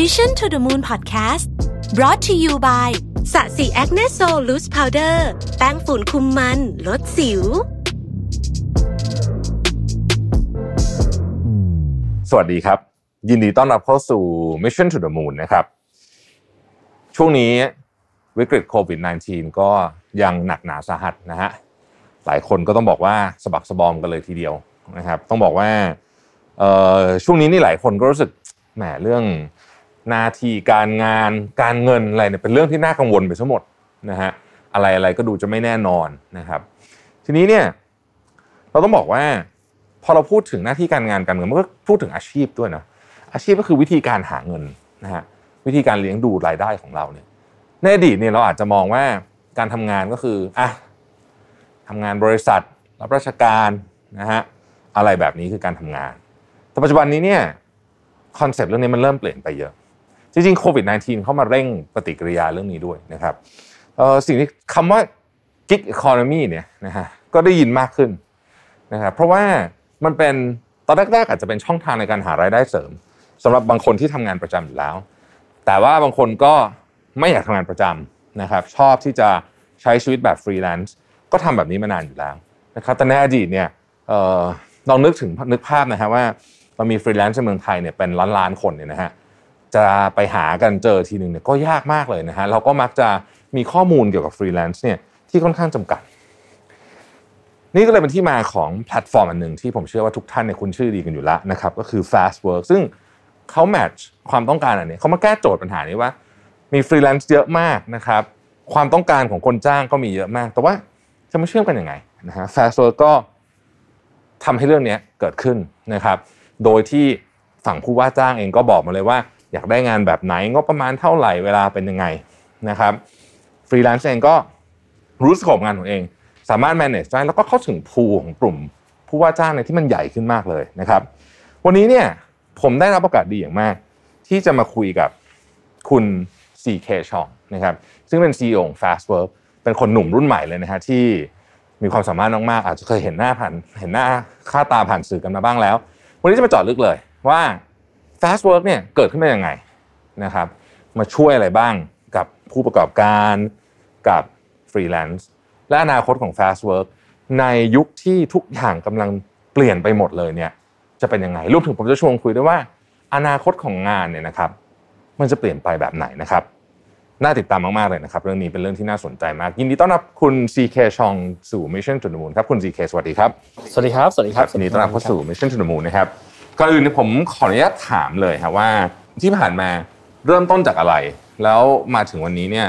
Mission to the Moon Podcast brought to you by ศศิ Acne Sol Loose Powder แป้งฝุ่นคุมมัน ลดสิว สวัสดีครับ ยินดีต้อนรับเข้าสู่ Mission to the Moon นะครับ ช่วงนี้วิกฤตโควิด -19 ก็ยังหนักหนาสาหัสนะฮะ หลายคนก็ต้องบอกว่าสะบักสะบอมกันเลยทีเดียวนะครับ ต้องบอกว่าช่วงนี้นี่หลายคนก็รู้สึกแหมเรื่อง หน้าที่การงานการเงินอะไรเนี่ยเป็นเรื่องที่น่ากังวลไปทั้งหมดนะฮะอะไรอะไรก็ดูจะไม่แน่นอนนะครับ ทีนี้เนี่ยเราต้องบอกว่า พอเราพูดถึงหน้าที่การงานการเงินมันก็พูดถึงอาชีพด้วยนะอาชีพก็คือวิธีการหาเงินนะฮะวิธีการเลี้ยงดูรายได้ของเราเนี่ยในอดีตเนี่ยเราอาจจะมองว่าการทำงานก็คืออะทำงานบริษัทรับราชการนะฮะอะไรแบบนี้คือการทำงาน แต่ปัจจุบันนี้เนี่ยคอนเซปต์เรื่องนี้มันเริ่มเปลี่ยนไปเยอะ จริงๆโควิด -19 เข้ามาเร่งปฏิกิริยาเรื่องนี้ด้วยนะครับสิ่งที่คำว่า gig economy เนี่ยนะฮะก็ได้ยินมากขึ้นนะครับเพราะว่ามันเป็นตอนแรกๆอาจจะเป็นช่องทางในการหารายได้เสริมสำหรับบางคนที่ทำงานประจำอยู่แล้ว แต่ว่าบางคนก็ไม่อยากทำงานประจำนะครับ ชอบที่จะใช้ชีวิตแบบฟรีแลนซ์ก็ทำแบบนี้มานานอยู่แล้วนะครับแต่ในอดีตเนี่ยเอ่อลองนึกถึงนึกภาพนะฮะว่าเรามีฟรีแลนซ์ในเมืองไทยเนี่ยเป็นล้านล้านๆคนเนี่ยนะฮะ จะไปหากันเจอทีหนึ่งเนี่ยก็ยากมากเลยนะฮะเราก็มักจะมีข้อมูลเกี่ยวกับฟรีแลนซ์เนี่ยที่ค่อนข้างจำกัด นี่ก็เลยเป็นที่มาของแพลตฟอร์มอันหนึ่งที่ผมเชื่อว่าทุกท่านเนี่ยคุ้นชื่อดีกันอยู่แล้วนะครับก็คือ Fast Work ซึ่งเขา match ความต้องการอันนี้เขามาแก้โจทย์ปัญหานี้ว่า มีฟรีแลนซ์เยอะมากนะครับความต้องการของคนจ้างก็มีเยอะมาก แต่ว่าจะมาเชื่อมกันยังไงนะฮะ Fast Work ก็ทำให้เรื่องนี้เกิดขึ้นนะครับ โดยที่ฝั่งผู้ว่าจ้างเองก็บอกมาเลยว่า อยากได้งานแบบไหนงบประมาณเท่าไหร่เวลาเป็นยังไงนะครับฟรีแลนซ์เองก็รู้ scope งานของเอง สามารถ manage ได้แล้วก็เข้าถึง pool ของกลุ่ม ผู้ว่าจ้างในที่มันใหญ่ขึ้นมากเลยนะครับ วันนี้เนี่ยผมได้รับโอกาสดีอย่างมาก ที่จะมาคุยกับคุณ CK ชองนะครับซึ่งเป็น CEO ของ Fast Work เป็นคนหนุ่มรุ่นใหม่เลยนะฮะที่มีความสามารถมากๆอาจจะเคยเห็นหน้าผ่านเห็นหน้าค่าตาผ่านสื่อกันมาบ้างแล้ว วันนี้จะมาจาะลึกเลยว่า Fast Work เนี่ยเกิดขึ้นมายังไงนะครับ มาช่วยอะไรบ้างกับผู้ประกอบการกับฟรีแลนซ์และอนาคตของ Fast Work ในยุคที่ทุกอย่างกำลังเปลี่ยนไปหมดเลยเนี่ยจะเป็นยังไงรวมถึงผมจะชวนคุยด้วยว่า อนาคตของงานเนี่ยนะครับ มันจะเปลี่ยนไปแบบไหนนะครับน่าติดตามมาก ๆ เลยนะครับ เรื่องนี้เป็นเรื่องที่น่าสนใจมาก ยินดีต้อนรับคุณ CK Cheong สู่ Mission to the Moon ครับ คุณ CK สวัสดีครับ สวัสดีครับ สวัสดีครับยินดีต้อนรับเข้าสู่ Mission to the Moon นะครับ ก่อนอื่นเนี่ยผมขออนุญาตถามเลยครับว่าที่ผ่านมาเริ่มต้นจากอะไร แล้วมาถึงวันนี้เนี่ย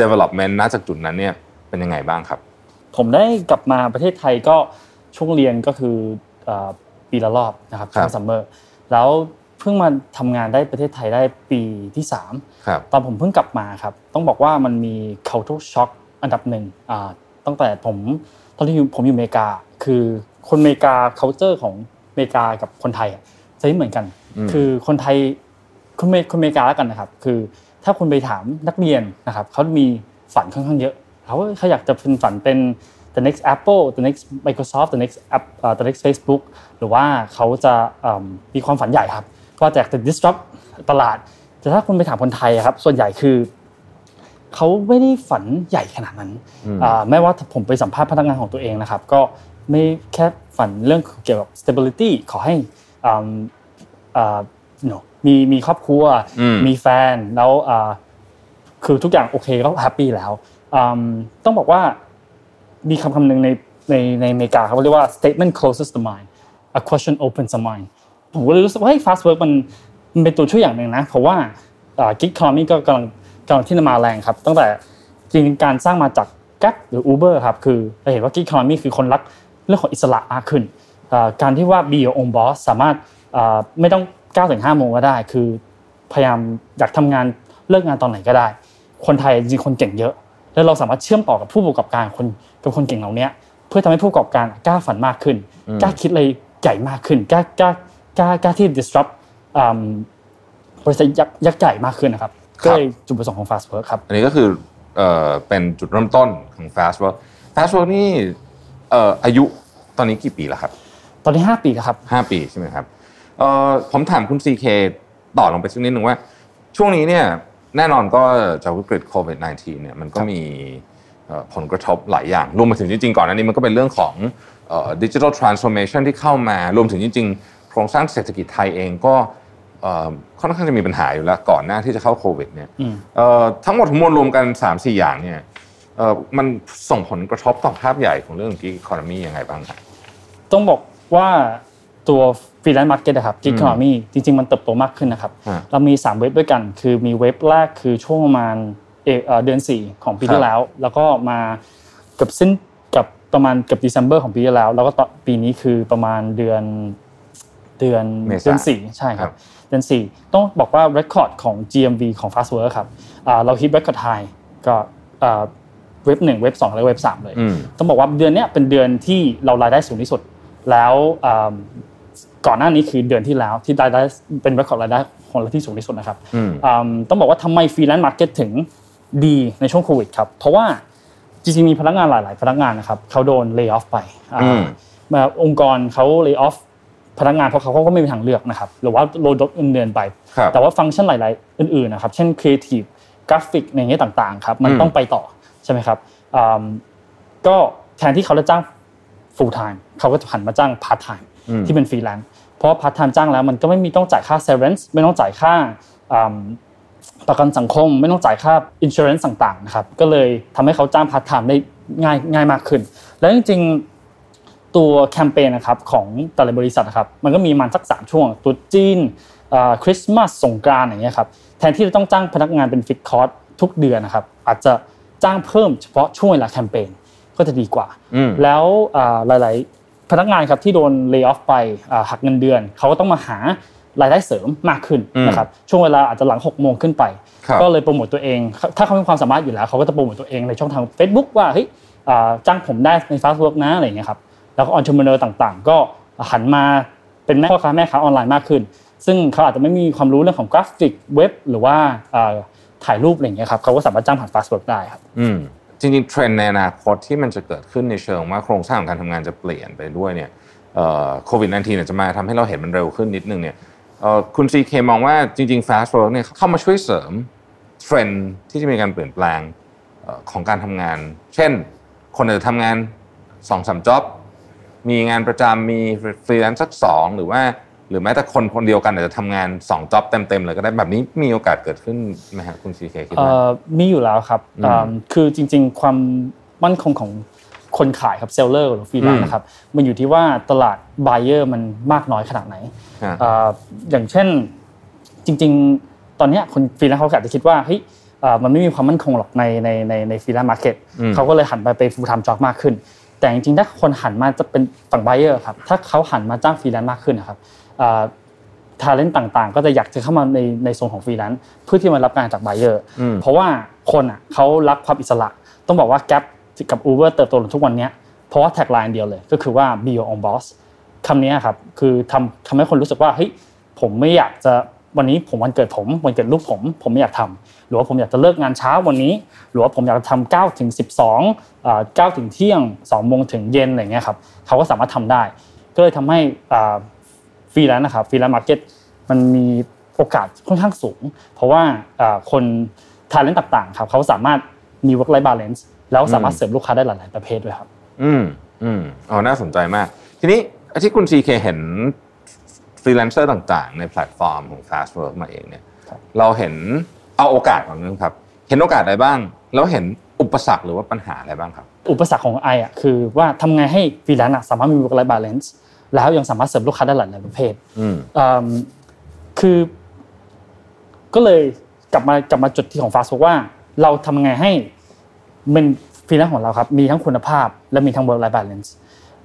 development ณจากจุดนั้นเนี่ยเป็นยังไงบ้างครับ ผมได้กลับมาประเทศไทยก็ช่วงเรียนก็คือเอ่อปีละรอบนะครับครับช่วงซัมเมอร์แล้วเพิ่งมาทำงานได้ประเทศไทยได้ปีที่สามครับตอนผมเพิ่งกลับมาครับต้องบอกว่ามันมี culture shock อันดับหนึ่งอ่าตั้งแต่ผมตอนที่อยู่ผมอยู่อเมริกา คือคนอเมริกา culture ของอ เมริกากับคนไทยอะจะไม่เหมือนกันอืมคือคนไทยคนอเมคนอเมริกาแล้วกันนะครับ คือถ้าคุณไปถามนักเรียนนะครับเขามีฝันค่อนข้างเยอะเขาเขาอยากจะเป็นฝันเป็น the next Apple the next Microsoft the next app เอ่อ the next Facebook หรือว่าเขาจะเอิ่มมีความฝันใหญ่ครับก็จะอยากจะ disrupt ตลาด แต่ถ้าคุณไปถามคนไทยอะครับส่วนใหญ่คือเขาไม่ได้ฝันใหญ่ขนาดนั้นอืมอ่าไม่ว่าผมไปสัมภาษณ์พนักงานของตัวเองนะครับ ก็ ไม่แค่ฝันเรื่องเกี่ยวกับ stability ขอให้อ่าอ่า you know มีมีครอบครัวอืมมีแฟนแล้วอ่าคือทุกอย่างโอเคก็แฮปปี้แล้วอืมต้องบอกว่ามีคำคำหนึ่งในในในอเมริกาเขาเรียกว่า statement closes the mind a question opens the mind ผมก็เลยรู้สึกว่าเฮ้ย fast work มันมันเป็นตัวช่วยอย่างหนึ่งนะเพราะว่ากิ๊กคอมนี่ก็กำลังกำลังที่จะมาแรงครับ ตั้งแต่จริงการสร้างมาจาก Gap หรือ Uber ครับคือเราเห็นว่ากิ๊กคอมนี่คือคนรัก เรื่องของอิสระมากขึ้นอ่าการที่ว่า be your own boss สามารถอ่าไม่ต้อง9ถึง5โมงก็ได้ คือพยายามอยากทำงานเลิกงานตอนไหนก็ได้ คนไทยจริงๆคนเก่งเยอะ แล้วเราสามารถเชื่อมต่อกับผู้ประกอบการคนกับคนเก่งเหล่านี้เพื่อทำให้ผู้ประกอบการกล้าฝันมากขึ้นกล้าคิดอะไรใหญ่มากขึ้นกล้ากล้ากล้ากล้าที่ disrupt อืมบริษัทยักษ์ยักษ์ใหญ่มากขึ้นนะครับครับก็เลยจุดประสงค์ของ Fast Work ครับ อันนี้ก็คือเอ่อเป็นจุดเริ่มต้นของ Fast Work Fast Work นี่เอ่ออายุตอนนี้กี่ปีแล้วครับ ตอนนี้ 5 ปีแล้วครับห้าปีใช่ไหมครับเอ่อผมถามคุณ CK ต่อลงไปสักนิดหนึ่งว่า ช่วงนี้เนี่ยแน่นอนก็จากวิกฤตโควิด -19 เนี่ยมันก็มีผลกระทบหลายอย่างรวมไปถึงจริงๆก่อนอันนี้มันก็เป็นเรื่องของดิจิทัลทรานส์โอมชันที่เข้ามารวมถึงจริงๆโครงสร้างเศรษฐกิจไทยเองก็ค่อนข้างจะมีปัญหาอยู่แล้วก่อนหน้าที่จะเข้าโควิดเนี่ยทั้งหมดทั้งมวลรวมกัน 3-4 อย่างเนี่ย มันส่งผลกระทบต่อภาพใหญ่ของเรื่อง gig economy ยังไงบ้างครับต้องบอกว่าตัว freelance market นะครับ gig economy จริง ๆ มันเติบโตมากขึ้นนะครับ เรามี 3 wave ด้วยกัน คือมี wave แรกคือช่วงประมาณเดือน 4 ของปีที่แล้ว แล้วก็มากับสิ้นกับประมาณกับเดซ ember ของปีที่แล้ว แล้วก็ปีนี้คือประมาณเดือนเดือนเดือนสี่ใช่ครับเดือนสี่ต้องบอกว่า record ของ GMV ของ Fastwork ครับเรา hit record high ก็ wave หนึ่ง wave สองและ wave สามเลย ต้องบอกว่าเดือนนี้เป็นเดือนที่เรารายได้สูงที่สุด แล้วก่อนหน้านี้คือเดือนที่แล้วที่รายได้เป็น record รายได้ของเราที่สูงที่สุดนะครับต้องบอกว่าทำไม freelance market ถึงดีในช่วงโควิดครับ เพราะว่าจริงๆมีพนักงานหลาย ๆ พนักงานนะครับเขาโดน lay off ไปมาองค์กรเขา lay off พนักงานเพราะเขาก็ไม่มีทางเลือกนะครับหรือว่าลดเงินเดือนไป แต่ว่าฟังก์ชันหลาย ๆ อื่น ๆ นะครับ เช่น creative graphic design เงี้ยต่าง ๆ ครับ มันต้องไปต่อ ใช่ไหมครับก็แทนที่เขาจะจ้าง full time เขาก็จะหันมาจ้าง part time ที่เป็นฟรีแลนซ์เพราะ part time จ้างแล้วมันก็ไม่มีต้องจ่ายค่า severance ไม่ต้องจ่ายค่าประกันสังคมไม่ต้องจ่ายค่า insurance ต่างๆนะครับก็เลยทำให้เขาจ้าง part time ได้ง่ายง่ายมากขึ้น แล้วจริงๆตัวแคมเปญนะครับของแต่ละบริษัทครับมันก็มีมันสักสามช่วงตรุษจีนคริสต์มาสสงกรานอย่างเงี้ยครับแทนที่จะต้องจ้างพนักงานเป็นฟิกคอร์สทุกเดือนนะครับอาจจะ จ้างเพิ่มเฉพาะช่วงเวลาแคมเปญก็จะดีกว่า แล้วหลายๆ พนักงานครับที่โดน lay off ไปหักเงินเดือน เขาก็ต้องมาหารายได้เสริมมากขึ้นนะครับช่วงเวลาอาจจะหลัง6โมงขึ้นไป ก็เลยโปรโมตตัวเอง ถ้าเขามีความสามารถอยู่แล้วเขาก็จะโปรโมตตัวเองในช่องทาง Facebook ว่าเฮ้ยจ้างผมได้ใน Fastwork นะอะไรเงี้ยครับแล้วก็ entrepreneur ต่างๆ ก็หันมาเป็นแม่ค้าแม่ค้าออนไลน์มากขึ้น ซึ่งเขาอาจจะไม่มีความรู้เรื่องของกราฟิกเว็บ หรือว่า ถ่ายรูปอะไรเงี้ยครับเขาก็สามารถจ้างผ่าน Fastwork ได้ครับจริงๆเทรนด์ในอนาคตที่มันจะเกิดขึ้นในเชิงว่าโครงสร้างของการทำงานจะเปลี่ยนไปด้วยเนี่ยโควิด -19 เนี่ยจะมาทำให้เราเห็นมันเร็วขึ้นนิดนึงเนี่ยคุณซีเคมองว่าจริงๆ fast work เนี่ยเข้ามาช่วยเสริมเทรนด์ที่จะมีการเปลี่ยนแปลงของการทำงาน เช่น คนอาจจะทำงานสองสาม job มีงานประจำมีฟรีแลนซ์สักสองหรือว่า หรือแม้แต่คนคนเดียวกันอาจจะทำงานสอง job เต็มๆเลยก็ได้แบบนี้มีโอกาสเกิดขึ้นไหมครับคุณซีเคคิดว่ามีอยู่แล้วครับคือจริง ๆ ความมั่นคงของคนขายครับ seller หรือฟรีแลนซ์นะครับมันอยู่ที่ว่าตลาด buyer มันมากน้อยขนาดไหนอย่างเช่นจริง ๆ ตอนนี้คนฟรีแลนซ์เขาอาจจะคิดว่าเฮ้ยมันไม่มีความมั่นคงหรอกในในในใน freelance market เขาก็เลยหันไปเป็น full-time job มากขึ้น แต่จริงๆถ้าคนหันมาจะเป็นฝั่ง buyer ครับถ้าเขาหันมาจ้างฟรีแลนซ์มากขึ้นนะครับ talent ต่างๆ ก็จะอยากจะเข้ามาในในโซนของฟรีแลนซ์เพื่อที่มารับงานจาก buyer เพราะว่าคนอะเขารักความอิสระ ต้องบอกว่าแกลกับ Uber เติบโตทุกวันนี้เพราะว่า tagline เดียวเลย ก็คือว่า be your own boss คำนี้ครับคือทำทำให้คนรู้สึกว่าเฮ้ยผมไม่อยากจะวันนี้ผมวันเกิดผมวันเกิดลูกผม ผมไม่อยากทำหรือว่าผมอยากจะเลิกงานเช้าวันนี้ หรือว่าผมอยากทำเก้าถึงสิบสองเก้าถึงเที่ยงสองโมงถึงเย็นอะไรเงี้ยครับเขาก็สามารถทำได้ ก็เลยทำให้ ฟรีแลนซ์นะครับ freelance market มันมีโอกาสค่อนข้างสูง เพราะว่าคน talent ต่างๆครับเขาสามารถมี work life balance แล้วสามารถเสริมลูกค้าได้หลายๆประเภทด้วยครับ อืมอืมอ๋อน่าสนใจมาก ทีนี้ที่คุณซีเคเห็นฟรีแลนเซอร์ต่างๆ ในแพลตฟอร์มของ Fast Work มาเองเนี่ยเราเห็นเอาโอกาสของนึงครับ เห็นโอกาสอะไรบ้าง แล้วเห็นอุปสรรคหรือว่าปัญหาอะไรบ้างครับ อุปสรรคของ I อะคือว่าทำไงให้ฟรีแลนซ์สามารถมี work life balance แล้วยังสามารถเสริมลูกค้าได้หลายๆประเภทคือก็เลยกลับมากลับมาจุดที่ของ Fast Work ว่า เราทำไงให้มันฟรีแลนซ์ของเราครับมีทั้งคุณภาพและมีทั้ง work life balance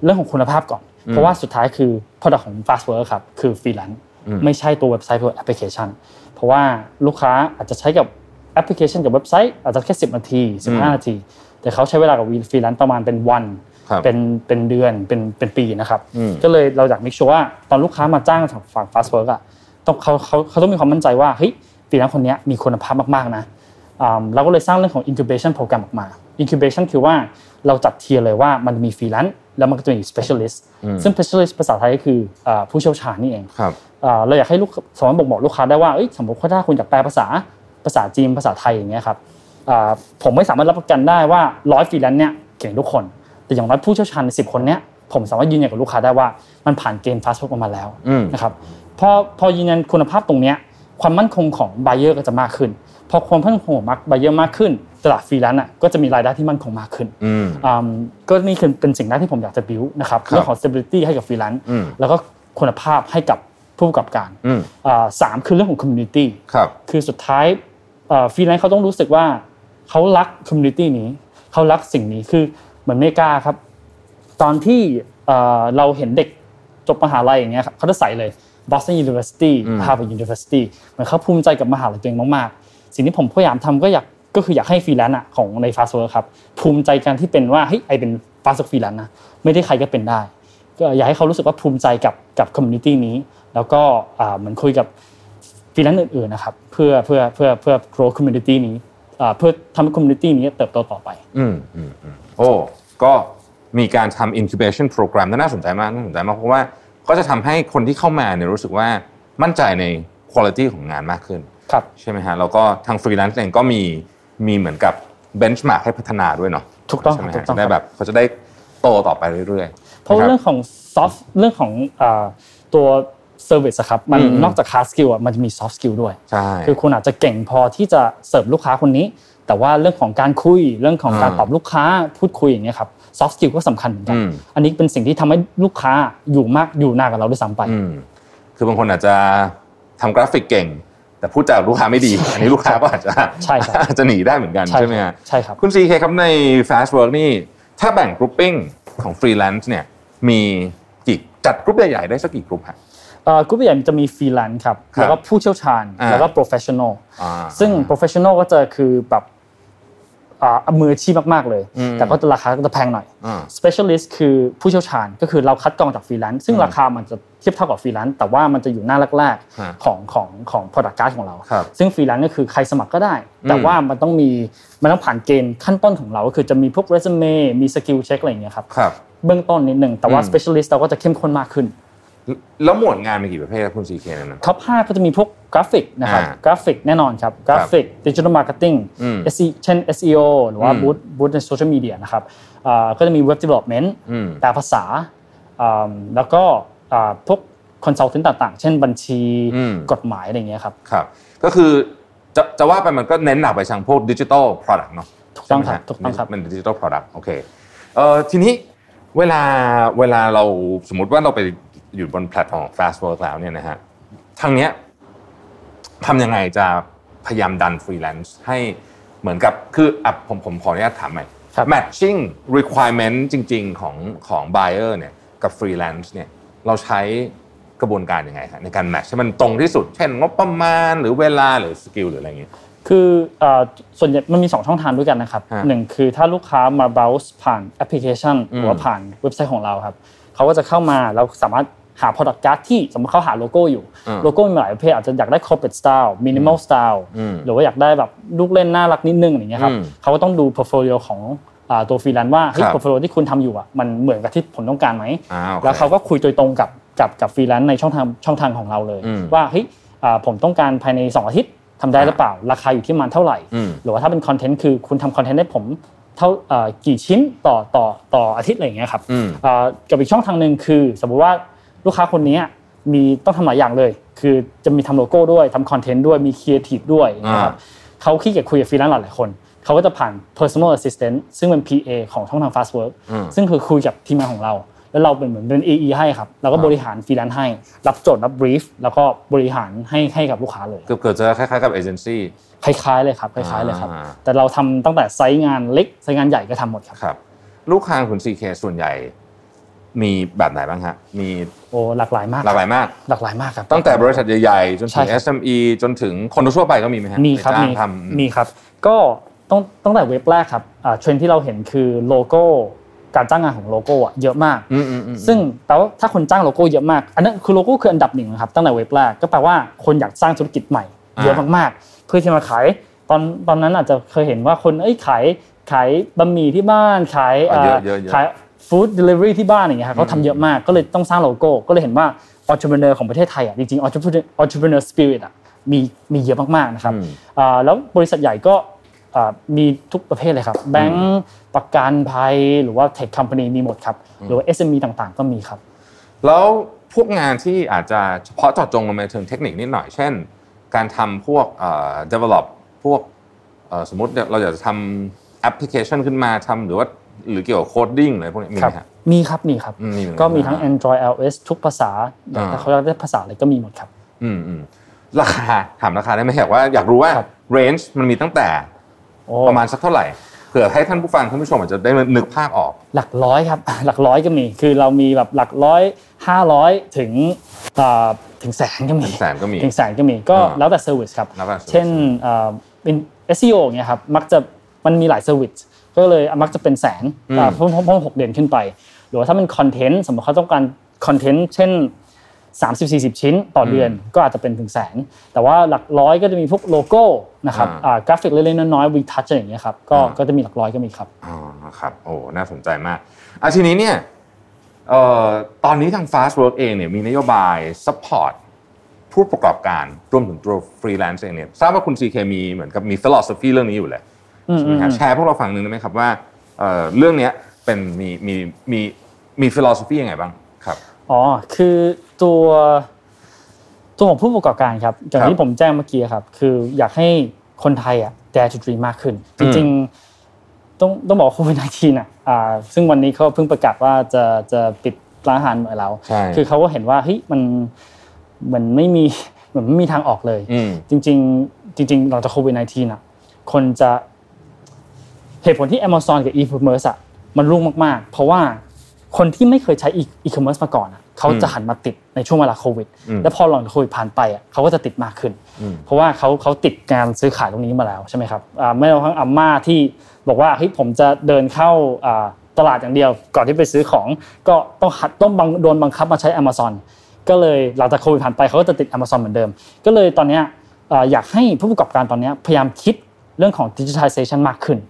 เรื่องของคุณภาพก่อน เพราะว่าสุดท้ายคือ product ของ fast work ครับคือฟรีแลนซ์ไม่ใช่ตัวเว็บไซต์ตัวแอปพลิเคชัน เพราะว่าลูกค้าอาจจะใช้กับแอปพลิเคชันกับเว็บไซต์อาจจะแค่ 10 นาที 15 นาที แต่เขาใช้เวลากับฟรีแลนซ์ประมาณเป็นวัน เป็นเป็นเดือนเป็นเป็นปีนะครับก็เลยเราอยาก make sure ว่าตอนลูกค้ามาจ้างฝั่ง fast work อะต้องเขาเขาเขาต้องมีความมั่นใจว่าเฮ้ยฟรีแลนซ์คนนี้มีคุณภาพมากๆนะเราก็เลยสร้างเรื่องของ incubation program ออกมา incubation คือว่าเราจัด tier เลยว่ามันมีฟรีแลนซ์แล้วมันก็จะมี specialist ซึ่ง specialist ภาษาไทยก็คืออ่าผู้เชี่ยวชาญนี่เองครับอ่าเราอยากให้ลูกสามารถบอกบอกลูกค้าได้ว่าเอ้ยสมมติว่าถ้าคุณอยากแปลภาษาภาษาจีนภาษาไทยอย่างเงี้ยครับอ่าผมไม่สามารถรับประกันได้ว่าร้อยฟรีแลนซ์เนี่ยเก่งทุกคน แต่อย่างน้อยผู้เชี่ยวชาญในสิบคนเนี้ยผมสามารถยืนยันกับลูกค้าได้ว่ามันผ่านเกณฑ์ fast work มาแล้วอืมนะครับพอพอยืนยันคุณภาพตรงเนี้ยความมั่นคงของ buyer ก็จะมากขึ้น พอความมั่นคงของ buyer มากขึ้น ตลาดฟรีแลนซ์อะก็จะมีรายได้ที่มั่นคงมากขึ้นอืมอืมก็นี่คือเป็นสิ่งแรกที่ผมอยากจะ build นะครับครับเรื่องของ stability ให้กับฟรีแลนซ์อืมแล้วก็คุณภาพให้กับผู้ประกอบการอืมอ่าสามคือเรื่องของ community ครับคือสุดท้ายฟรีแลนซ์เขาต้องรู้สึกว่าเขารัก community นี้เขารักสิ่งนี้คือ เหมือนเมกาครับ ตอนที่เอ่อเราเห็นเด็กจบมหาลัยอย่างเงี้ยครับเขาจะใส่เลย Boston University อืม Harvard University เหมือนเขาภูมิใจกับมหาลัยตัวเองมากๆ สิ่งที่ผมพยายามทำก็อยากก็คืออยากให้ฟรีแลนซ์อะของใน Fast Work ครับภูมิใจกันที่เป็นว่าเฮ้ยไอเป็น Fast Work ฟรีแลนซ์นะไม่ได้ใครก็เป็นได้ ก็อยากให้เขารู้สึกว่าภูมิใจกับกับ community นี้ แล้วก็อ่าเหมือนคุยกับฟรีแลนซ์อื่นๆนะครับเพื่อเพื่อเพื่อเพื่อ grow community นี้อ่าเพื่อทำให้ community นี้เติบโตต่อไป อืมอืมอืม โอ้ก็มีการทำ incubation program น่าสนใจมากน่าสนใจมากเพราะว่าก็จะทำให้คนที่เข้ามาเนี่ยรู้สึกว่ามั่นใจใน quality ของงานมากขึ้นครับใช่ไหมฮะแล้วก็ทางฟรีแลนซ์เองก็มีมีเหมือนกับ benchmark ให้พัฒนาด้วยเนาะถูกต้องใช่ไหมถูฮะกต้องจะได้ครับแบบเขาจะได้โตต่อไปเรื่อยๆ เพราะว่าคบเรื่องของ soft เรื่องของอ่าตัว service อะครับมันอืมนอกจาก hard skill อะมันจะมี soft skill ด้วยใช่คือคุณอาจจะเก่งพอที่จะเสิร์ฟลูกค้าคนนี้ แต่ว่าเรื่องของการคุยเรื่องของการอืมตอบลูกค้าพูดคุยอย่างเงี้ยครับ soft skill ก็สำคัญเหมือนกันอืมอันนี้เป็นสิ่งที่ทำให้ลูกค้าอยู่มากอยู่นานกับเราด้วยซ้ำไปอืมคือบางคนอาจจะทำกราฟิกเก่ง แต่พูดจากับลูกค้าไม่ดี อันนี้ลูกค้าก็อาจจะใช่ครับอาจจะหนีได้เหมือนกันใช่ไหมฮะใช่ครับคุณซีเคครับใน Fast Work นี่ ถ้าแบ่ง grouping ของฟรีแลนซ์เนี่ยมีกี่จัดกรุ๊ปใหญ่ๆได้สักกี่กรุ๊ปฮะเอ่อ กรุ๊ปใหญ่จะมีฟรีแลนซ์ครับครับแล้วก็ผู้เชี่ยวชาญอ่าแล้วก็ professional อ่าซึ่ง professional ก็จะคือแบบอ่ามืออาชีพมากๆเลยอืมแต่ก็จะราคาก็จะแพงหน่อยอ่า specialist คือผู้เชี่ยวชาญก็คือเราคัดกรองจากฟรีแลนซ์ซึ่งราคามันจะเทียบเท่ากับฟรีแลนซ์แต่ว่ามันจะอยู่หน้าแรกฮะๆของของของ product card ของเราครับซึ่งฟรีแลนซ์ก็คือใครสมัครก็ได้ แต่อืมว่ามันต้องมีมันต้องผ่านเกณฑ์ขั้นต้นของเราก็คือจะมีพวก resume มี skill check อะไรอย่างเงี้ยครับครับเบื้องต้นนิดหนึ่งแต่ว่าอืม specialist เราก็จะเข้มข้นมากขึ้น แล้วหมวดงานมีกี่ประเภทครับคุณซีเคนั้น top 5ก็จะมีพวกกราฟิกนะครับอ่ากราฟิกแน่นอนครับกราฟิก digital marketing อืมเช่น SEO หรือว่าอืม boost boost ในโซเชียลมีเดียนะครับอ่าก็จะมี web development อืมแปลภาษาอ่าแล้วก็อ่าพวก consultant ต่าง ๆ เช่นบัญชีอืมกฎหมายอะไรอย่างเงี้ยครับครับ ก็คือจะจะว่าไปมันก็เน้นหนักไปทางพวกดิจิทัล product เนาะถูกต้องครับใช่ไหมฮะถูกต้องครับมันดิจิทัล product โอเคเอ่อทีนี้เวลาเวลาเราสมมติว่าเราไป อยู่บนแพลตฟอร์ม Fast Work แล้วเนี่ยนะฮะทางเนี้ยทำยังไงจะพยายามดันฟรีแลนซ์ให้เหมือนกับคืออะผมผมขออนุญาตถามใหม่ครับ matching requirement จริง ๆ ของของ buyer เนี่ยกับฟรีแลนซ์เนี่ยเราใช้กระบวนการยังไงฮะในการ match ให้มันตรงที่สุด เช่นงบประมาณหรือเวลาหรือสกิลหรืออะไรอย่างเงี้ยคือเอ่อส่วนใหญ่มันมี 2 ช่องทางด้วยกันนะครับฮะหนึ่งคือถ้าลูกค้ามา browse ผ่านแอปพลิเคชันอืมหรือว่าผ่านเว็บไซต์ของเราครับเขาก็จะเข้ามาแล้วสามารถ หา product card ที่สมมติเขาหาโลโก้อยู่อืมโลโก้มีหลายประเภทอาจจะอยากได้ corporate style minimal style อืมหรือว่าอยากได้แบบลูกเล่นน่ารักนิดนึงอย่างเงี้ยครับอืมเขาก็ต้องดู portfolio ของอ่าตัวฟรีแลนซ์ว่าเฮ้ยครับ portfolio ที่คุณทำอยู่อะมันเหมือนกับที่ผมต้องการไหมอ่าโอเคแล้วเขาก็คุยโดยตรงกับกับกับฟรีแลนซ์ในช่องทางช่องทางของเราเลยอืมว่าเฮ้ยอ่าผมต้องการภายใน 2 อาทิตย์ทำได้หรือเปล่า ราคาอยู่ที่ประมาณเท่าไหร่อืมหรือว่าถ้าเป็นคอนเทนต์คือคุณทำคอนเทนต์ให้ผมเท่าเอ่อกี่ชิ้นต่อต่อต่ออาทิตย์อะไรอย่างเงี้ยครับอืมอ่ากับอีกช่องทางหนึ่งคือ สมมุติว่า ลูกค้าคนนี้มีต้องทำหลายอย่างเลย คือจะมีทำโลโก้ด้วยทำคอนเทนต์ด้วยมีครีเอทีฟด้วยนะครับเขาขี้เกียจคุยกับฟรีแลนซ์หลายๆคนเขาก็จะผ่าน personal assistant ซึ่งเป็น PA ของช่องทาง fast work อืมซึ่งคือคุยกับทีมงานของเรา แล้วเราเป็นเหมือนเป็น AE ให้ครับเราก็บริหารฟรีแลนซ์ให้ รับโจทย์รับบรีฟแล้วก็บริหารให้ให้กับลูกค้าเลย เกือบเกิดจะคล้ายๆกับเอเจนซี่คล้ายๆเลยครับคล้ายๆเลยครับอ่าแต่เราทำตั้งแต่ไซซ์งานเล็กไซซ์งานใหญ่ก็ทำหมดครับครับ ลูกค้าของคุณ CK ส่วนใหญ่ มีแบบไหนบ้างฮะมีโอ้หลากหลายมากหลากหลายมาก หลากหลายมากครับตั้งแต่บริษัทใหญ่ๆจนใช่ถึงครับ SME จนถึงคนทั่วไปก็มีไหมฮะมีครับจ้างมีทำมีครับ ก็ต้องตั้งแต่เว็บแรกครับอ่าเทรนด์ที่เราเห็นคือโลโก้การจ้างงานของโลโก้อะเยอะมากอืมอืมอืมซึ่งแปลว่าถ้าคนจ้างโลโก้เยอะมาก อันนั้นคือโลโก้คืออันดับหนึ่งนะครับตั้งแต่เว็บแรกก็แปลว่าคนอยากสร้างธุรกิจใหม่เยอะมากๆ เพื่อที่มาขายตอนตอนนั้นอาจจะเคยเห็นว่าคนเอ้ยขายขายบะหมี่ที่บ้านขายอะเยอะเยอะเยอะขาย ฟู้ดเดลิเวอรี่ที่บ้านอย่างเงี้ยครับเขาทำเยอะมากก็เลยต้องสร้างโลโก้ก็เลยเห็นว่า entrepreneur ของประเทศไทยอะจริงๆ entrepreneur entrepreneur spirit อะมีมีเยอะมากๆนะครับอืมอ่าแล้วบริษัทใหญ่ก็อ่ามีทุกประเภทเลยครับแบงก์ประกันภัยหรือว่าเทคค o m p a n y มีหมดครับหรือว่า SME ต่างๆ ก็มีครับ แล้วพวกงานที่อาจจะเฉพาะเจาะจงลงไปเชิงเทคนิคนิดหน่อยเช่น การทำพวกเอ่อ develop พวกเอ่อสมมติเราอยากจะทำแอปพลิเคชันขึ้นมาทำหรือว่า หรือเกี่ยวกับโคดดิ้งอะไรพวกนี้มีคไหรัมครับมีครับมีครับอืมมีเหมือนกันก็มีทั้ง Android iOS ทุกภาษาอ่าแต่เขาอยากได้ภาษาอะไรก็มีหมดครับ อืมอืมราคาถามราคาได้ไหมอยากว่าอยากรู้ว่าครับ range มันมีตั้งแต่โอ้ประมาณสักเท่าไหร่เผื่อให้ท่านผู้ฟังท่านผู้ชมอาจจะได้นึกภาพออก หลักร้อยครับ หลักร้อยก็มี คือเรามีแบบหลักร้อยห้าร้อยถึงอ่าถึงแสนก็มีถึงแสนก็มีถึงแสนก็มีก็อ่าแล้วแต่เซอร์วิสครับแล้วแต่ service เช่นเอ่อเป็น SEO อย่างเงี้ยครับมักจะมันมีหลายเซอร์วิส ก็เลยมักจะเป็นแสนอืมอ่าเพิ่มเพิ่มเพิ่มหกเดือนขึ้นไป หรือว่าถ้าเป็นคอนเทนต์สมมติเขาต้องการคอนเทนต์เช่น30-40 ชิ้นต่อเดือนก็อาจจะเป็นถึงแสน แต่ว่าหลักร้อยก็จะมีพวกโลโก้นะครับอ่าอ่ากราฟิกเล็กๆน้อยๆ retouch อะไรอย่างเงี้ยครับก็อ่าก็จะมีหลักร้อยก็มีครับอ๋อครับโอ้น่าสนใจมากอะทีนี้เนี่ยเอ่อตอนนี้ทาง Fast Work เองเนี่ยมีนโยบาย support ผู้ประกอบการรวมถึงตัวฟรีแลนซ์เองเนี่ยทราบว่าคุณ CK มีเหมือนกับมี philosophy เรื่องนี้อยู่เลยอืม ใช่ไหมครับอืมแชร์พวกเราฟังหนึ่งได้ไหมครับว่าเอ่อเรื่องเนี้ยเป็นมีมีมีมี philosophy ยังไงบ้างครับอ๋อคือตัวตัวของผู้ประกอบการครับอย่างครับที่ผมแจ้งเมื่อกี้ครับ คืออยากให้คนไทยอะ dare to dream มากขึ้น จริงๆต้องต้องบอกว่าโควิด19อะอ่าซึ่งวันนี้เขาเพิ่งประกาศว่าจะจะปิดร้านอาหารหมดแล้วใช่คือเขาก็เห็นว่าเฮ้ยมันเหมือนไม่มีเหมือนไม่มีทางออกเลยอืมจริง ๆ จริง ๆ หลังจากโควิด19อะคนจะ เหตุผลที่ Amazon กับ e-commerce อะมันรุ่งมากๆ เพราะว่าคนที่ไม่เคยใช้ e- e-commerce มาก่อนอะเขาจะหันมาติดในช่วงเวลาโควิดอืมแล้วพอหลังจากโควิดผ่านไปอะเขาก็จะติดมากขึ้นอืมเพราะว่าเขาเขาติดการซื้อขายตรงนี้มาแล้วใช่ไหมครับอ่าไม่เอาทั้งอาม่าที่บอกว่าเฮ้ยผมจะเดินเข้าอ่าตลาดอย่างเดียว ก่อนที่ไปซื้อของก็ต้องหัดต้องบังโดนบังคับมาใช้ Amazon ก็เลยหลังจากโควิดผ่านไปเขาก็จะติด Amazon เหมือนเดิม ก็เลยตอนเนี้ยอ่าอยากให้ผู้ประกอบการตอนเนี้ยพยายามคิดเรื่องของ digitalization มากขึ้นอ่า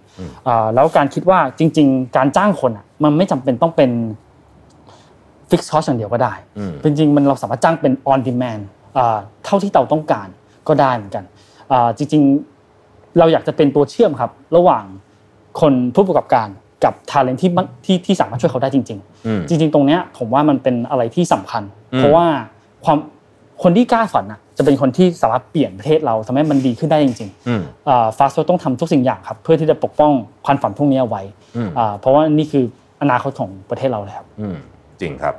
แล้วการคิดว่าจริง ๆ การจ้างคนอะมันไม่จำเป็นต้องเป็น fixed cost อย่างเดียวก็ได้อืมจริงๆมันเราสามารถจ้างเป็น on demand อ่าเท่าที่เราต้องการก็ได้เหมือนกันอ่าจริงๆเราอยากจะเป็นตัวเชื่อมครับ ระหว่างคนผู้ประกอบการกับ talent ที่มันที่ที่สามารถช่วยเขาได้จริงอืมๆจริง ๆ ตรงเนี้ยผมว่ามันเป็นอะไรที่สำคัญอืมเพราะว่าความคนที่กล้าฝันอะ จะเป็นคนที่สามารถเปลี่ยนประเทศเราทำให้มันดีขึ้นได้จริงๆอืมฟาสโต้องทำทุกสิ่งอย่างครับ เพื่อที่จะปกป้องความฝันพวกนี้เอาไว้อืมอ่าเพราะว่านี่คืออนาคตของประเทศเราเลยครับอืมจริงครับ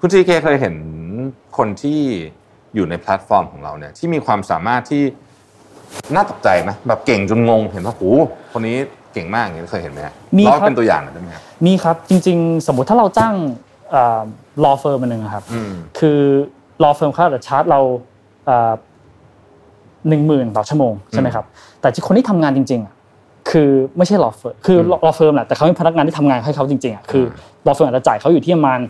คุณซีเคเคยเห็นคนที่อยู่ในแพลตฟอร์มของเราเนี่ยที่มีความสามารถที่น่าตกใจไหมแบบเก่งจนงงเห็นว่าโอ้คนนี้เก่งมากอย่างนี้เคยเห็นไหมฮะมีเล่าครับเป็นตัวอย่างหน่อยได้ไหมครับมีครับจริง ๆ สมมุติถ้าเราจ้าง law firm อันหนึ่งอะครับอืมคือ law firm เขาอาจจะชาร์จเรา หนึ่งหมื่นต่อชั่วโมงใช่ไหมครับแต่ที่คนที่ทำงานจริงๆอะคือไม่ใช่ law firm คือ law firm แหละแต่เขาเป็นพนักงานที่ทำงานให้เขาจริงๆอะคือ law firm อาจจะจ่ายเขาอยู่ที่ประมาณ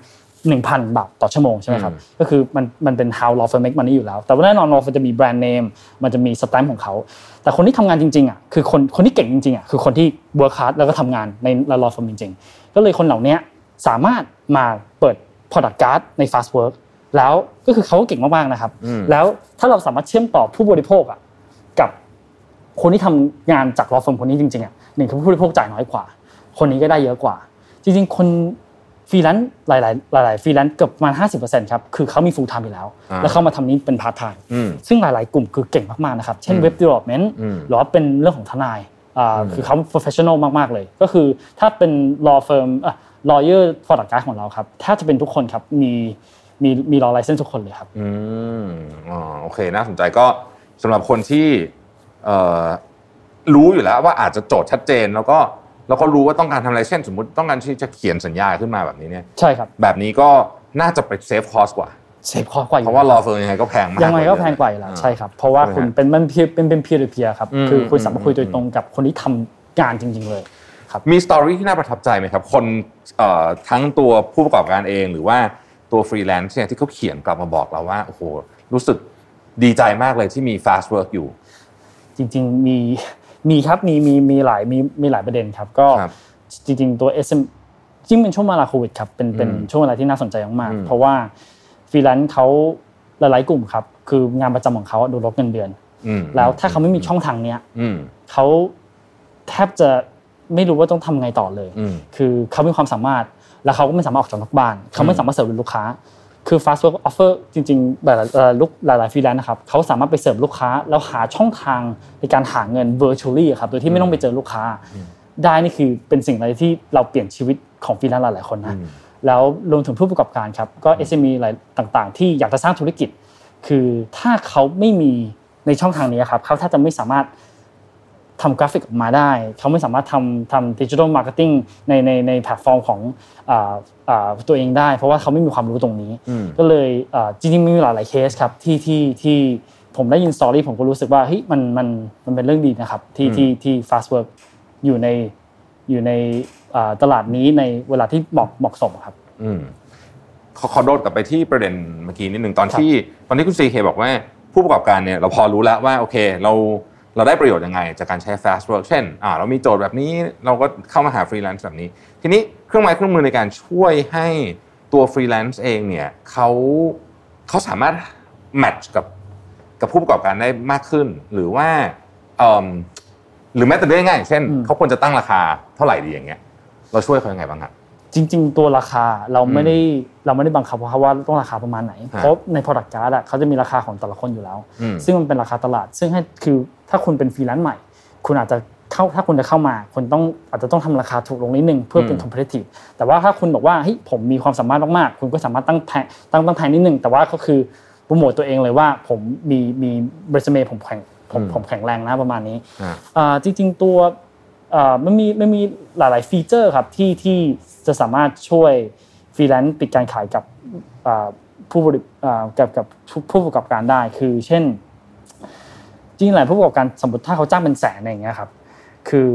หนึ่งพันบาทต่อชั่วโมงใช่ไหมครับก็คือมันมันเป็น how law firm make money อยู่แล้ว แต่ว่าแน่นอน law firm จะมีแบรนด์เนมมันจะมีสแตมป์ของเขา แต่คนที่ทำงานจริงๆอะคือคนคนที่เก่งจริงๆอะคือคนที่ work hard แล้วก็ทำงานใน law firm จริง ๆ ก็เลยคนเหล่านี้สามารถมาเปิด product card ใน fast work แล้วก็คือเขาก็เก่งมากๆนะครับอืมแล้วถ้าเราสามารถเชื่อมต่อผู้บริโภคอะกับคนที่ทำงานจาก law firm คนนี้จริงๆอะหนึ่งคือผู้บริโภคจ่ายน้อยกว่า คนนี้ก็ได้เยอะกว่า จริงๆ คนฟรีแลนซ์หลาย ๆ หลาย ๆ ฟรีแลนซ์เกือบประมาณ50%ครับคือเขามี full time อยู่แล้วอ่าแล้วเขามาทำนี้เป็น part time อืมซึ่งหลาย ๆ กลุ่มคือเก่งมากๆนะครับ เช่นอืม Web Development อืมหรือว่าเป็นเรื่องของทนายอ่าคือเขา professional มากๆเลย ก็คือถ้าเป็น law firm อะ lawyer product guide ของเราครับแทบจะเป็นทุกคนครับมี มีมี law license ทุกคนเลยครับ อืมอ๋อโอเคน่าสนใจก็สำหรับคนที่เอ่อรู้อยู่แล้วว่าอาจจะโจทย์ชัดเจนแล้วก็แล้วก็รู้ว่าต้องการทำอะไรเช่นสมมติต้องการที่จะเขียนสัญญาขึ้นมาแบบนี้เนี่ยใช่ครับแบบนี้ก็น่าจะไป save cost กว่า save cost กว่าอยู่เพราะว่า law firm ยังไงก็แพงมากยังไงก็แพงกว่าอยู่แล้วอ่ใช่ครับเพราะว่าใช่ไหมคุณฮะเป็นมัน peer เป็นเป็น peer to peer ครับอืมคือคุณสามารถคุยโดยอืมตรงกับคนที่ทำงานจริง ๆเลยมี story ที่น่าประทับใจไหมครับคนเอ่อทั้งตัวผู้ประกอบการเองหรือว่า ตัวฟรีแลนซ์เนี่ยที่เขาเขียนกลับมาบอกเราว่าโอ้โหรู้สึกดีใจมากเลยที่มี fast work อยู่ จริงๆมีมีครับมีมีมีหลายมีมีหลายประเด็นครับก็ครับจริงๆตัว SM จริงเป็นช่วงเวลาโควิดครับเป็นเป็นอืมช่วงเวลาที่น่าสนใจมากอืมๆเพราะว่าฟรีแลนซ์เขาหลายๆกลุ่มครับ คืองานประจำของเขาโดนลดเงินเดือนอืมแล้วถ้าเขาไม่มีช่องทางเนี้ยอืมเขาแทบจะไม่รู้ว่าต้องทำไงต่อเลยอืมคือเขามีความสามารถ แล้วเขาก็ไม่สามารถออกจากนอกบ้านเขาไม่สามารถเสิร์ฟลูกค้า คือ Fastwork offer จริงๆหลายๆเอ่อลูกหลายๆฟรีแลนซ์นะครับเขาสามารถไปเสิร์ฟลูกค้าแล้วหาช่องทางในการหาเงิน virtually อะครับโดยที่ไม่ต้องไปเจอลูกค้า ได้นี่คือเป็นสิ่งอะไรที่เราเปลี่ยนชีวิตของฟรีแลนซ์หลายๆคนนะแล้วรวมถึงผู้ประกอบการครับก็ SME หลายต่างๆ ที่อยากจะสร้างธุรกิจ คือถ้าเขาไม่มีในช่องทางนี้ครับเขาถ้าจะไม่สามารถ ทำกราฟิกออกมาได้ เขาไม่สามารถทำทำ digital marketingในในในแพลตฟอร์มของอ่าอ่าตัวเองได้ เพราะว่าเขาไม่มีความรู้ตรงนี้อืมก็เลยอ่าจริงๆมีหลายๆเคสครับที่ที่ที่ผมได้ยิน story ผมก็รู้สึกว่าเฮ้ยมันมันมันเป็นเรื่องดีนะครับที่ที่ที่ Fastwork อยู่ในอยู่ในอ่าตลาดนี้ในเวลาที่เหมาะเหมาะสมครับอืมขอขอโดดกลับไปที่ประเด็นเมื่อกี้นิดหนึ่งตอนที่ตอนที่คุณซีเคบอกว่าผู้ประกอบการเนี่ยเราพอรู้แล้วว่าโอเค เรา เราได้ประโยชน์ยังไง จากการใช้ Fastwork เช่นอ่าเรามีโจทย์แบบนี้เราก็เข้ามาหาฟรีแลนซ์แบบนี้ ทีนี้เครื่องไม้เครื่องมือในการช่วยให้ตัวฟรีแลนซ์เองเนี่ยเขาเขาสามารถ match กับกับผู้ประกอบการได้มากขึ้น หรือว่าเอิ่มหรือแม้แต่เรื่องง่ายๆเช่นอืมเขาควรจะตั้งราคาเท่าไหร่ดีอย่างเงี้ยเราช่วยเขายังไงบ้างครับ จริง ๆ ตัวราคาเราไม่ได้เราไม่ได้บังคับเขาว่าต้องราคาประมาณไหนเพราะใน product card อะเขาจะมีราคาของแต่ละคนอยู่แล้วอืมซึ่งมันเป็นราคาตลาด ซึ่งให้คือถ้าคุณเป็นฟรีแลนซ์ใหม่ คุณอาจจะเข้าถ้าคุณจะเข้ามาคุณต้องอาจจะต้องทำราคาถูกลงนิดนึงเพื่อเป็นอืม competitive แต่ว่าถ้าคุณบอกว่าเฮ้ยผมมีความสามารถมากๆคุณก็สามารถตั้งแพงตั้งตั้งแพงนิดนึงแต่ว่าก็คือโปรโมตตัวเองเลยว่าผมมีมีเรซูเม่ผมแข็งผมผมแข็งแรงนะประมาณนี้อ่าอ่าจริง ๆ ตัวอ่ามันมีมันมีหลาย ๆ ฟีเจอร์ครับที่ที่ จะสามารถช่วยฟรีแลนซ์ปิดการขายกับอ่าผู้บริอ่ากับกับผู้ประกอบการได้ คือ เช่นจริงๆหลายผู้ประกอบการสมมติถ้าเขาจ้างเป็นแสนอะไรอย่างเงี้ยครับคือ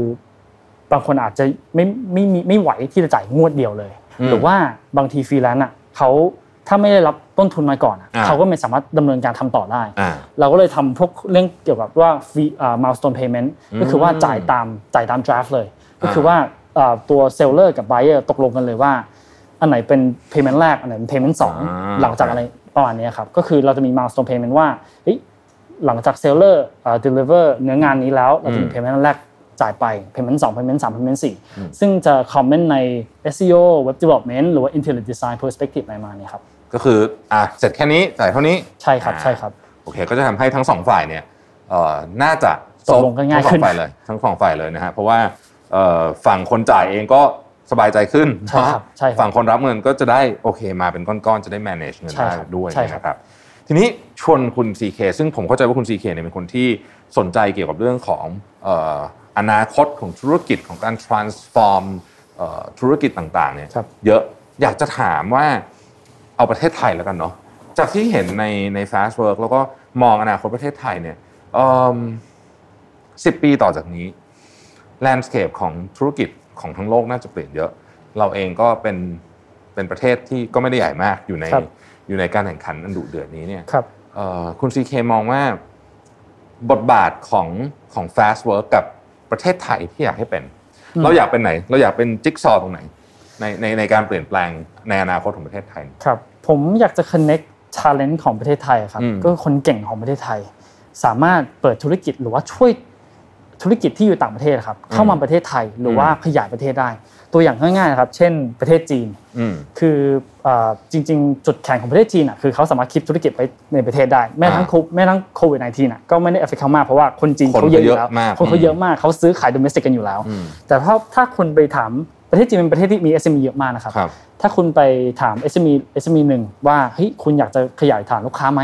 บางคนอาจจะไม่ไม่มีไม่ไหวที่จะจ่ายงวดเดียวเลยอืมหรือว่าบางทีฟรีแลนซ์อะเขาถ้าไม่ได้รับต้นทุนมาก่อนอะอ่าเขาก็ไม่สามารถดำเนินการทำต่อได้อ่าเราก็เลยทำพวกเรื่องเกี่ยวกับว่าฟรีอ่า milestone payment ก็คือว่าจ่ายตามจ่ายตาม draft เลย ก็คือว่า อ่าตัว seller กับ buyer ตกลงกันเลยว่า อันไหนเป็น payment แรกอันไหนเป็น payment สองอ่าหลังจากอะไรประมาณนี้ครับก็คือเราจะมี milestone payment ว่าเฮ้ยหลังจาก seller อ่า deliver เนื้องานนี้แล้วเราจะมี payment แรกจ่ายไป payment 2 payment 3 payment 4 ซึ่งจะ common ใน SEO web development หรือว่า interior design perspective อะไรประมาณนี้ครับก็คืออะเสร็จแค่นี้จ่ายเท่านี้ใช่ครับอ่าใช่ครับโอเคก็จะทำให้ทั้งสองฝ่ายเนี่ยเอ่อน่าจะตกลงกันง่ายทั้งสขึ้อนงฝ่ายเลยทั้งสองฝ่ายเลยนะฮะเพราะว่าเอ่อ ฝั่งคนจ่ายเองก็สบายใจขึ้นใช่ครับใช่ครับฝั่งคนรับเงินก็จะได้โอเคมาเป็นก้อนๆจะได้ manage เงินใช่ได้ครับด้วยใช่ครับนะครับทีนี้ชวนคุณ CK ซึ่งผมเข้าใจว่าคุณ CK เนี่ยเป็นคนที่สนใจเกี่ยวกับเรื่องของเอ่ออนาคตของธุรกิจของการ transform เอ่อธุรกิจต่างๆเนี่ยครับเยอะอยากจะถามว่าเอาประเทศไทยแล้วกันเนาะจากที่เห็นในใน fast work แล้วก็มองอนาคตประเทศไทยเนี่ยสิบปีต่อจากนี้ landscape ของธุรกิจของทั้งโลกน่าจะเปลี่ยนเยอะ เราเองก็เป็นเป็นประเทศที่ก็ไม่ได้ใหญ่มากอยู่ในครับอยู่ในการแข่งขันอันดุเดือดนี้เนี่ยครับเอ่อคุณซีเคมองว่าบทบาทของของ fast work กับประเทศไทยที่อยากให้เป็น เราอยากเป็นไหน เราอยากเป็นจิ๊กซอว์ตรงไหนในในในการเปลี่ยนแปลงในอนาคตของประเทศไทยครับผมอยากจะ connect talent ของประเทศไทยครับอืมก็คือคนเก่งของประเทศไทย สามารถเปิดธุรกิจหรือว่าช่วย ธุรกิจที่อยู่ต่างประเทศครับเข้ามาประเทศไทยหรือว่าขยายประเทศได้ ตัวอย่างง่ายๆนะครับ เช่นประเทศจีนอืมคือเอ่อจริง ๆ จุดแข็งของประเทศจีนอะคือเขาสามารถคิดธุรกิจไปในประเทศได้แม้ทั้งอ่าโคแม้ทั้งโควิด -19 อะก็ไม่ได้เอฟเฟกต์เขามากเพราะว่าคนจีนคนเขาเยอะอยู่แล้วเขาเยอะมากคนเขาเยอะมากเขาซื้อขายโดเมสติกกันอยู่แล้วอืมแต่ถ้าถ้าคุณไปถามประเทศจีนเป็นประเทศที่มี SME เยอะมากนะครับครับถ้าคุณไปถาม SME SME หนึ่งว่าเฮ้ยคุณอยากจะขยายฐานลูกค้าไหม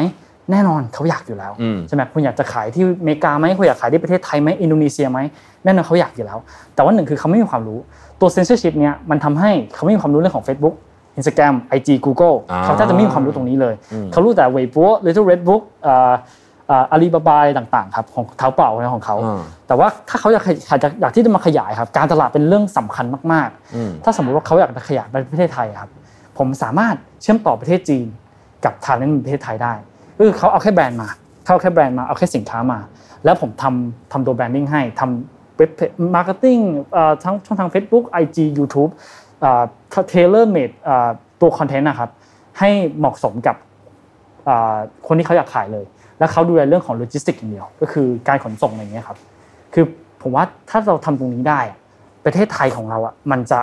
แน่นอนเขาอยากอยู่แล้วอืมใช่ไหมคุณอยากจะขายที่อเมริกาไหมคุณอยากขายที่ประเทศไทยไหมอินโดนีเซียไหมแน่นอนเขาอยากอยู่แล้ว แต่ว่าหนึ่งคือเขาไม่มีความรู้ตัว censorship เนี้ยมันทำให้เขาไม่มีความรู้เรื่องของ Facebook Instagram IG Google อ่าเขาแทบจะไม่มีความรู้ตรงนี้เลยอืมเขารู้แต่ Weibo Little Red Book อ่าอ่าอาลีบาบาต่างๆครับของเท้าเปล่าของเขาอ่าแต่ว่าถ้าเขาอยากขยายอยากอยากที่จะมาขยายครับ การตลาดเป็นเรื่องสำคัญมากอืมๆถ้าสมมติว่าเขาอยากจะขยายไปประเทศไทยครับ ผมสามารถเชื่อมต่อประเทศจีนกับ talent ประเทศไทยได้ก็ คือเขาเอาแค่แบรนด์มาเขาเอาแค่แบรนด์มาเอาแค่สินค้ามา แล้วผมทำทำตัว branding ให้ทำ web marketing ทั้งช่องทาง Facebook IG YouTube tailor-made ตัวคอนเทนต์นะครับให้เหมาะสมกับคนที่เขาอยากขายเลย แล้วเขาดูแลเรื่องของโลจิสติกอย่างเดียว ก็คือการขนส่งอะไรเงี้ยครับ คือผมว่าถ้าเราทำตรงนี้ได้ ประเทศไทยของเราอะมันจะ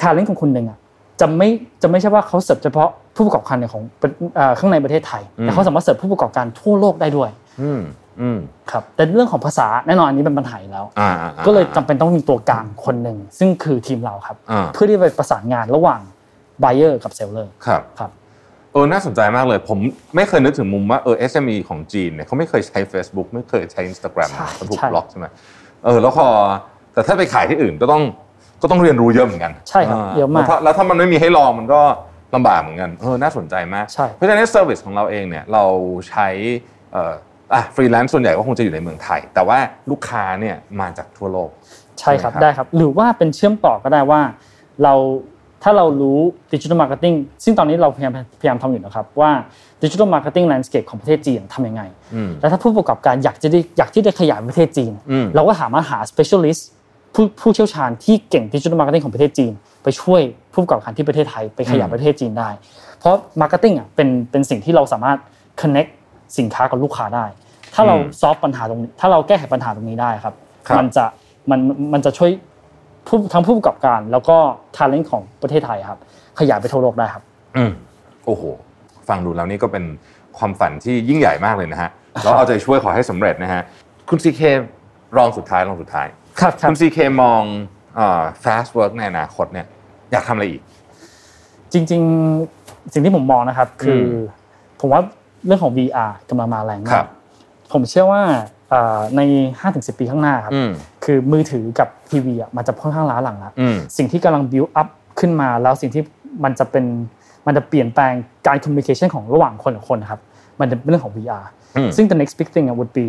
talent ของคนหนึ่งอะจะไม่จะไม่ใช่ว่าเขาเสิร์ฟเฉพาะผู้ประกอบการของข้างในประเทศไทยแต่เขาสามารถเสิร์ฟผู้ประกอบการทั่วโลกได้ด้วยอืมอืมครับแต่เรื่องของภาษาแน่นอนอันนี้เป็นปัญหาแล้ว ก็เลยจำเป็นต้องมีตัวกลางคนหนึ่งซึ่งคือทีมเราครับ เพื่อที่ไปประสานงานระหว่าง buyer กับเซลเลอร์ครับครับเออน่าสนใจมากเลย ผมไม่เคยนึกถึงมุมว่าเออ SME ของจีนเนี่ยเขาไม่เคยใช้ Facebook ไม่เคยใช้ Instagram เขาถูกบล็อกใช่ไหมเออแล้วพอแต่ถ้าไปขายที่อื่นก็ต้องก็ต้องเรียนรู้เยอะเหมือนกัน ใช่ครับเยอะมากแล้วถ้ามันไม่มีให้ลองมันก็ ลำบากเหมือนกันเออน่าสนใจมาก เพราะฉะนั้น service ของเราเองเนี่ยเราใช้เอ่ออะฟรีแลนซ์ส่วนใหญ่ก็คงจะอยู่ในเมืองไทย แต่ว่าลูกค้าเนี่ยมาจากทั่วโลก ใช่ครับได้ครับ หรือว่าเป็นเชื่อมต่อก็ได้ว่า เราถ้าเรารู้ digital marketing ซึ่งตอนนี้เราพยายามพยายามทำอยู่นะครับว่าdigital marketing landscape ของประเทศจีนทำยังไง แล้วถ้าผู้ประกอบการอยากจะได้อยากที่จะขยายประเทศจีน เราก็สามารถหา specialist ผู้ผู้เชี่ยวชาญที่เก่ง digital marketing ของประเทศจีน ไปช่วยผู้ประกอบการที่ประเทศไทยไปขยายประเทศจีนได้ เพราะ marketing อะเป็นเป็นสิ่งที่เราสามารถ connect สินค้ากับลูกค้าได้ ถ้าเรา solve ปัญหาตรงนี้ถ้าเราแก้ไขปัญหาตรงนี้ได้ครับ มันจะมันมันจะช่วยผู้ทั้งผู้ประกอบการ แล้วก็ talent ของประเทศไทยครับ ขยายไปทั่วโลกได้ครับ อืมโอ้โห ฟังดูแล้วนี่ก็เป็นความฝันที่ยิ่งใหญ่มากเลยนะฮะเราเอาใจช่วยขอให้สำเร็จนะฮะคุณซีเครองสุดท้ายรองสุดท้าย ครับคุณซีเคมอง fast work ในอนาคตเนี่ยอยากทำอะไรอีก จริง ๆ สิ่งที่ผมมองนะครับ คือผมว่าเรื่องของ VR กำลังมาแรงมากผมเชื่อว่าใน5-10 ปีข้างหน้าครับคือมือถือกับทีวีอะมันจะค่อนข้างล้าหลังแล้วสิ่งที่กำลัง build up ขึ้นมาแล้วสิ่งที่มันจะเป็นมันจะเปลี่ยนแปลงการ communication ของระหว่างคนกับคนครับมันจะเป็นเรื่องของ VR ซึ่ง the next big thing would be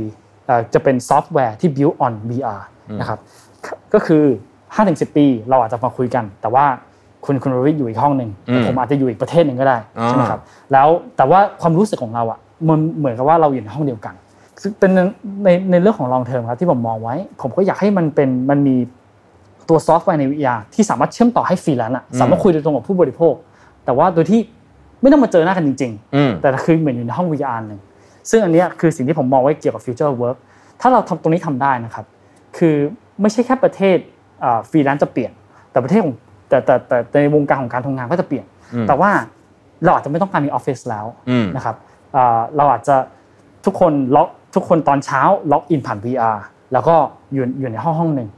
จะเป็นซอฟต์แวร์ที่ build on VR นะครับก็คือ 5-10 ปี เราอาจจะมาคุยกัน แต่ว่าคุณคุณรวิทอยู่อีกห้องหนึ่งผมอาจจะอยู่อีกประเทศหนึ่งก็ได้ใช่ไหมครับแล้วแต่ว่าความรู้สึกของเราอะมันเหมือนกับว่าเราอยู่ในห้องเดียวกันซึ่งเป็นในในเรื่องของ long term ครับที่ผมมองไว้ ผมก็อยากให้มันเป็นมันมีตัวซอฟต์แวร์ใน VR ที่สามารถเชื่อมต่อให้ฟรีแลนซ์สามารถคุยโดยตรงกับผู้บริโภค แต่ว่าโดยที่ไม่ต้องมาเจอหน้ากันจริง ๆ แต่คือเหมือนอยู่ในห้อง VR หนึ่งซึ่งอันนี้คือสิ่งที่ผมมองไว้เกี่ยวกับ future work ถ้าเราทำตรงนี้ทำได้นะครับ คือไม่ใช่แค่ประเทศ ฟรีแลนซ์จะเปลี่ยน แต่ประเทศของแต่แต่แต่ในวงการของการทำงานก็จะเปลี่ยน แต่ว่าเราอาจจะไม่ต้องการมีออฟฟิศแล้วนะครับเราอาจจะทุกคน log ทุกคนตอนเช้า log in ผ่าน VR แล้วก็อยู่อยู่ในห้องห้องหนึ่ง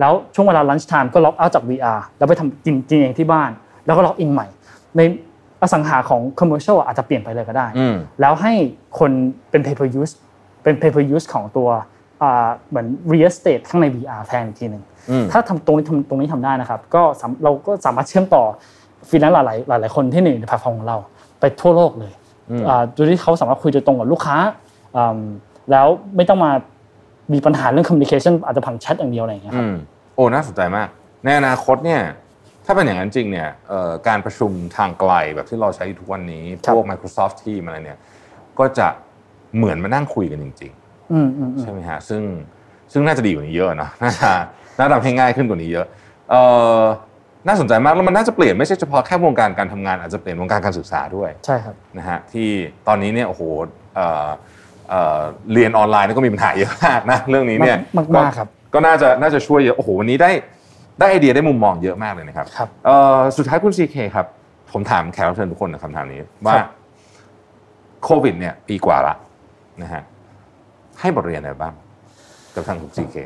แล้วช่วงเวลา lunch time ก็ log out จาก VR แล้วไปทำกินกินเองที่บ้าน แล้วก็ log in ใหม่ ในอสังหาของ commercial อาจจะเปลี่ยนไปเลยก็ได้ แล้วให้คนเป็น pay per use เป็น pay per use ของตัว เหมือน real estate ข้างใน VR แทนอีกทีหนึ่งถ้าทำตรงนี้ทำตรงนี้ทำได้นะครับ ก็เราก็สามารถเชื่อมต่อฟรีแลนซ์หลายหลายหลายคนที่หนึ่งในแพลตฟอร์มของเราไปทั่วโลกเลยโดยที่เขาสามารถคุยโดยตรงกับลูกค้าแล้วไม่ต้องมามีปัญหาเรื่อง communication อาจจะผ่านแชทอย่างเดียวอะไรอย่างเงี้ยครับโอ้น่าสนใจมาก ในอนาคตเนี่ยถ้าเป็นอย่างนั้นจริงเนี่ยการประชุมทางไกลแบบที่เราใช้ทุกวันนี้พวก Microsoft Teams อะไรเนี่ยก็จะเหมือนมานั่งคุยกันจริงๆ ใช่ไหมฮะซึ่งซึ่งน่าจะดีกว่านี้เยอะนะน่าจะน่าทำให้ง่ายขึ้นกว่านี้เยอะน่าสนใจมากแล้วมันน่าจะเปลี่ยนไม่ใช่เฉพาะแค่วงการการทำงานอาจจะเปลี่ยนวงการการศึกษาด้วยใช่ครับนะฮะที่ตอนนี้เนี่ยโอ้โหเรียนออนไลน์ก็มีปัญหาเยอะมากนะเรื่องนี้เนี่ยมากครับก็น่าจะน่าจะช่วยเยอะโอ้โหวันนี้ได้ได้ไอเดียได้มุมมองเยอะมากเลยนะครับครับสุดท้ายคุณซีเคครับผมถามแขกรับเชิญทุกคนนะคำถามนี้ว่าโควิดเนี่ยปีกว่าละนะฮะ ให้บทเรียนอะไรบ้างกับทางคุณซีเค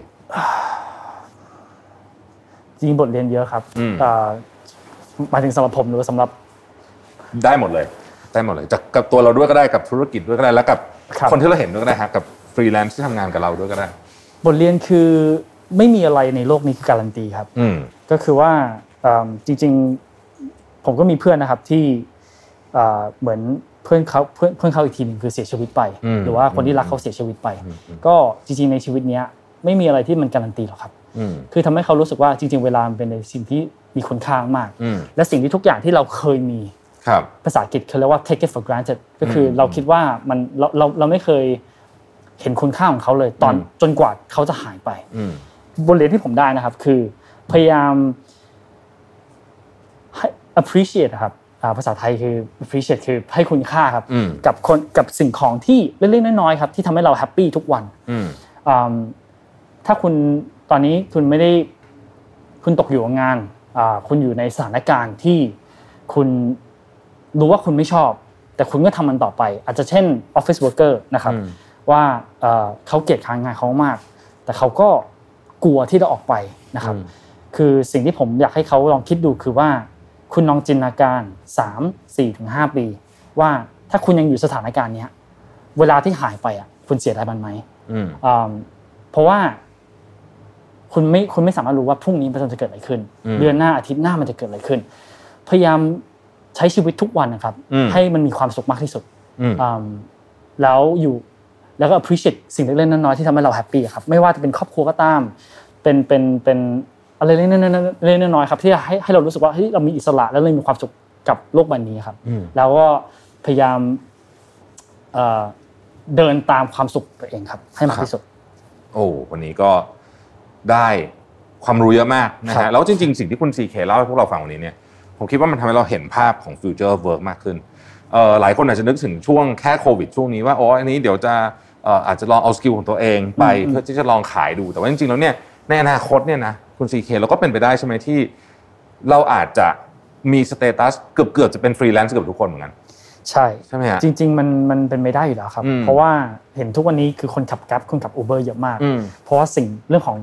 จริงบทเรียนเยอะครับมาถึงสำหรับผมหรือสำหรับ ได้หมดเลย ได้หมดเลยจากกับตัวเราด้วยก็ได้กับธุรกิจด้วยก็ได้แล้วกับ คนที่เราเห็นด้วยก็ได้ฮะกับฟรีแลนซ์ที่ทำงานกับเราด้วยก็ได้ บทเรียนคือไม่มีอะไรในโลกนี้คือการันตีครับก็คือว่าจริง ๆ ผมก็มีเพื่อนนะครับที่เหมือน เพื่อนเขาเพื่อนเพื่อนเขาอีกทีหนึ่งคือเสียชีวิตไป หรือว่าคนที่รักเขาเสียชีวิตไป ก็จริงๆในชีวิตเนี้ยไม่มีอะไรที่มันการันตีหรอกครับคือทำให้เขารู้สึกว่าจริง ๆ เวลาเป็นในสิ่งที่มีคุณค่ามาก และสิ่งที่ทุกอย่างที่เราเคยมีภาษาอังกฤษเขาเรียกว่า take it for granted ก็คือเราคิดว่ามันเราเราเราไม่เคยเห็นคุณค่าของเขาเลยตอนอืมจนกว่าเขาจะหายไปอืมบทเรียนที่ผมได้นะครับ คือพยายามให้ appreciate อะครับอ่า ภาษาไทยคือ appreciate คือให้คุณค่าครับอืมกับคนกับสิ่งของที่เล็กๆน้อยๆครับที่ทำให้เราแฮปปี้ทุกวันอืมอืมถ้าคุณตอนนี้คุณไม่ได้คุณตกอยู่กับงานอ่าคุณอยู่ในสถานการณ์ที่คุณรู้ว่าคุณไม่ชอบ แต่คุณก็ทำมันต่อไป อาจจะเช่น office worker นะครับอืมว่าเอ่อเขาเกลียดค้างงานเขามาก แต่เขาก็กลัวที่จะออกไปนะครับอืมคือสิ่งที่ผมอยากให้เขาลองคิดดูคือว่า คุณลองจินตนาการ 3 4ถึง5ปี ว่าถ้าคุณยังอยู่สถานการณ์เนี้ยเวลาที่หายไปอะ คุณเสียดายมันไหมอืมอืมเพราะว่า คุณไม่คุณไม่สามารถรู้ว่าพรุ่งนี้มันจะเกิดอะไรขึ้นอืมเดือนหน้าอาทิตย์หน้ามันจะเกิดอะไรขึ้น พยายามใช้ชีวิตทุกวันนะครับอืมให้มันมีความสุขมากที่สุดอืมอืมแล้วอยู่แล้วก็ appreciate สิ่งเล็กๆน้อยๆที่ทำให้เรา happy ครับไม่ว่าจะเป็นครอบครัวก็ตาม เป็นเป็นเป็น อะไรเล็กๆน้อยๆน้อยๆครับที่ให้ให้เรารู้สึกว่าเฮ้ยเรามีอิสระแล้วเรามีความสุขกับโลกใบนี้ครับอืมแล้วก็พยายามเอ่อเดินตามความสุขตัวเองครับ ให้มากที่สุด โอ้วันนี้ก็ได้ความรู้เยอะมากนะครับฮะแล้วจริง ๆ สิ่งที่คุณซีเคเล่าให้พวกเราฟังวันนี้เนี่ยผมคิดว่ามันทำให้เราเห็นภาพของ future of work มากขึ้นเอ่อหลายคนอาจจะนึกถึงช่วงแค่โควิดช่วงนี้ว่าอ๋ออันนี้เดี๋ยวจะเอ่ออาจจะลองเอา skill ของตัวเองไปอืมเพื่อที่จะลองขายดูแต่ว่าจริงๆแล้วเนี่ยในอนาคตเนี่ยนะ คุณซีเคเราก็เป็นไปได้ใช่ไหมที่ เราอาจจะมี status เกือบเกือบๆจะเป็นฟรีแลนซ์เกือบทุกคนเหมือนกันใช่ใช่ไหมฮะจริง ๆ มันมันเป็นไปได้อยู่แล้วครับอืมเพราะว่าเห็นทุกวันนี้คือคนขับ Grab คนขับ Uber เยอะมากอืมเพราะว่าสิ่งเรื่องของ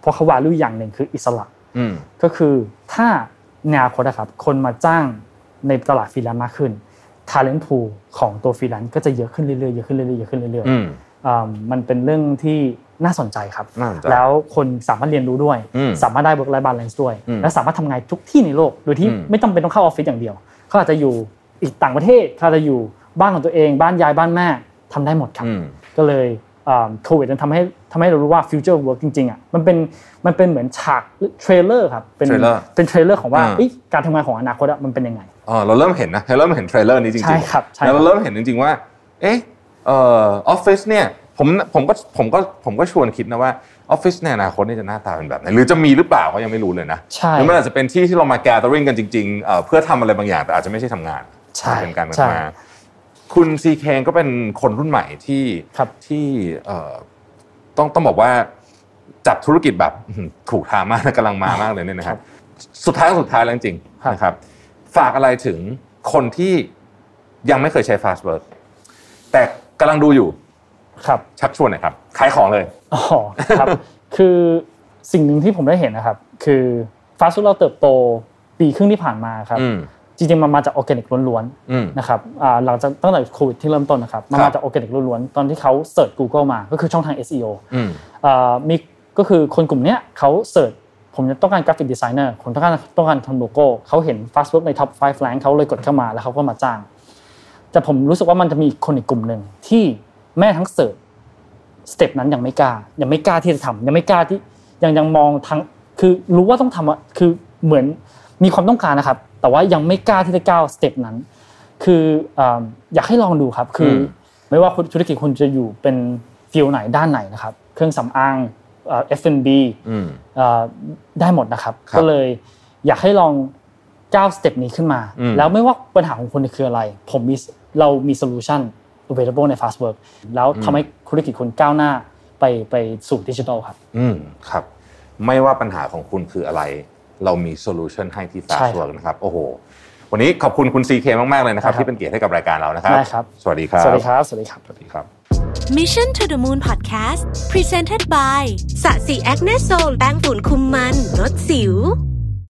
เพราะเขา value อย่างหนึ่งคืออิสระอืมก็คือถ้าในอนาคตนะครับคนมาจ้างในตลาดฟรีแลนซ์มากขึ้น talent pool ของตัวฟรีแลนซ์ก็จะเยอะขึ้นเรื่อยๆเยอะขึ้นเรื่อยๆเยอะขึ้นเรื่อยอืมๆอ่ามันเป็นเรื่องที่ น่าสนใจครับน่าสนใจแล้วคนสามารถเรียนรู้ด้วยอืมสามารถได้ work life balance ด้วยอืมและสามารถทำงานทุกที่ในโลก โดยที่อืมไม่ต้องเป็นต้องเข้าออฟฟิศอย่างเดียว เขาอาจจะอยู่อีกต่างประเทศเขาอาจจะอยู่บ้านของตัวเอง บ้านยายบ้านแม่ทำได้หมดครับอืมก็เลยโควิดมันทำให้ทำให้เรารู้ว่า future work จริงๆอะมันเป็นมันเป็นเหมือนฉาก trailer ครับเป็น trailer เป็น trailer ของว่าอ่าเอ้ยการทำงานของอนาคตอะมันเป็นยังไงเออเราเริ่มเห็นนะเราเริ่มเห็น trailer นี้จริงๆใช่ครับใช่แล้วเราครับเริ่มเห็นจริงๆว่าเอ๊ะเอ่อออฟฟิศเนี่ย ผมผมก็ผมก็ผมก็ชวนคิดนะว่าออฟฟิศในอนาคตเนี่ยจะหน้าตาเป็นแบบไหนหรือจะมีหรือเปล่าก็ยังไม่รู้เลยนะใช่หรือมันอาจจะเป็นที่ที่เรามา gathering กันจริงๆเอ่อเพื่อทำอะไรบางอย่างแต่อาจจะไม่ใช่ทำงานใช่เป็นการใช่มาคุณซีเคก็เป็นคนรุ่นใหม่ที่ครับที่เอ่อต้องต้องบอกว่าจับธุรกิจแบบอื้อหือถูกทางมากนะกำลังมามากเลยเนี่ยนะครับสุดท้ายสุดท้ายแล้วจริงๆครับนะครับ ฝากอะไรถึงคนที่ยังไม่เคยใช้ Fast Work แต่กำลังดูอยู่ ครับชักชวนหน่อยครับขายของเลยอ๋อครับ คือสิ่งหนึ่งที่ผมได้เห็นนะครับ คือฟาสต์เราเติบโตปีครึ่งที่ผ่านมาครับอืมจริงๆมันมาจากออร์แกนิกล้วนอืมๆนะครับอ่าหลังจากตั้งแต่โควิดที่เริ่มต้นนะครับมันมาครับจากออร์แกนิกล้วนๆตอนที่เขา search Google มาก็คือช่องทาง SEO อืมอ่ามีก็คือคนกลุ่มเนี้ยเขา search ผมจะต้องการ graphic designer ผมต้องการต้องการทำโลโก้เขาเห็น Fast Work ใน Top 5 Rank เขาเลยกดเข้ามาแล้วเขาก็มาจ้าง แต่ผมรู้สึกว่ามันจะมีคนอีกกลุ่มหนึ่งที่ แม้กระทั่ง search step นั้นยังไม่กล้า ยังไม่กล้าที่จะทำยังไม่กล้าที่ยังยังมองทั้งคือรู้ว่าต้องทำอะคือเหมือนมีความต้องการนะครับ แต่ว่ายังไม่กล้าที่จะก้าว step นั้น คืออ่าอยากให้ลองดูครับ คืออมไม่ว่าธุรกิจคุณจะอยู่เป็น field ไหนด้านไหนนะครับ เครื่องสำอางเอ่อ F&B อืมเอ่อได้หมดนะครับครับ ก็เลยอยากให้ลองก้าว step นี้ขึ้นมาอืมแล้วไม่ว่าปัญหาของคุณคืออะไร ผมมีเรามี solution available ใน Fast Work แล้วทำให้ธุรกิจคุณก้าวหน้าไปไปสู่ดิจิทัลครับ อืมครับ ไม่ว่าปัญหาของคุณคืออะไร เรามี solution ให้ที่ใช่ Fast ครับ Work นะครับ โอ้โห วันนี้ขอบคุณคุณซีเคมาก ๆ เลยนะครับได้ครับ ที่เป็นเกียรติให้กับรายการเรานะครับได้ครับ สวัสดีครับ สวัสดีครับ สวัสดีครับ สวัสดีครับ Mission to the Moon Podcast Presented by ศศิ Acne Sol แป้งฝุ่นคุมมันลดสิว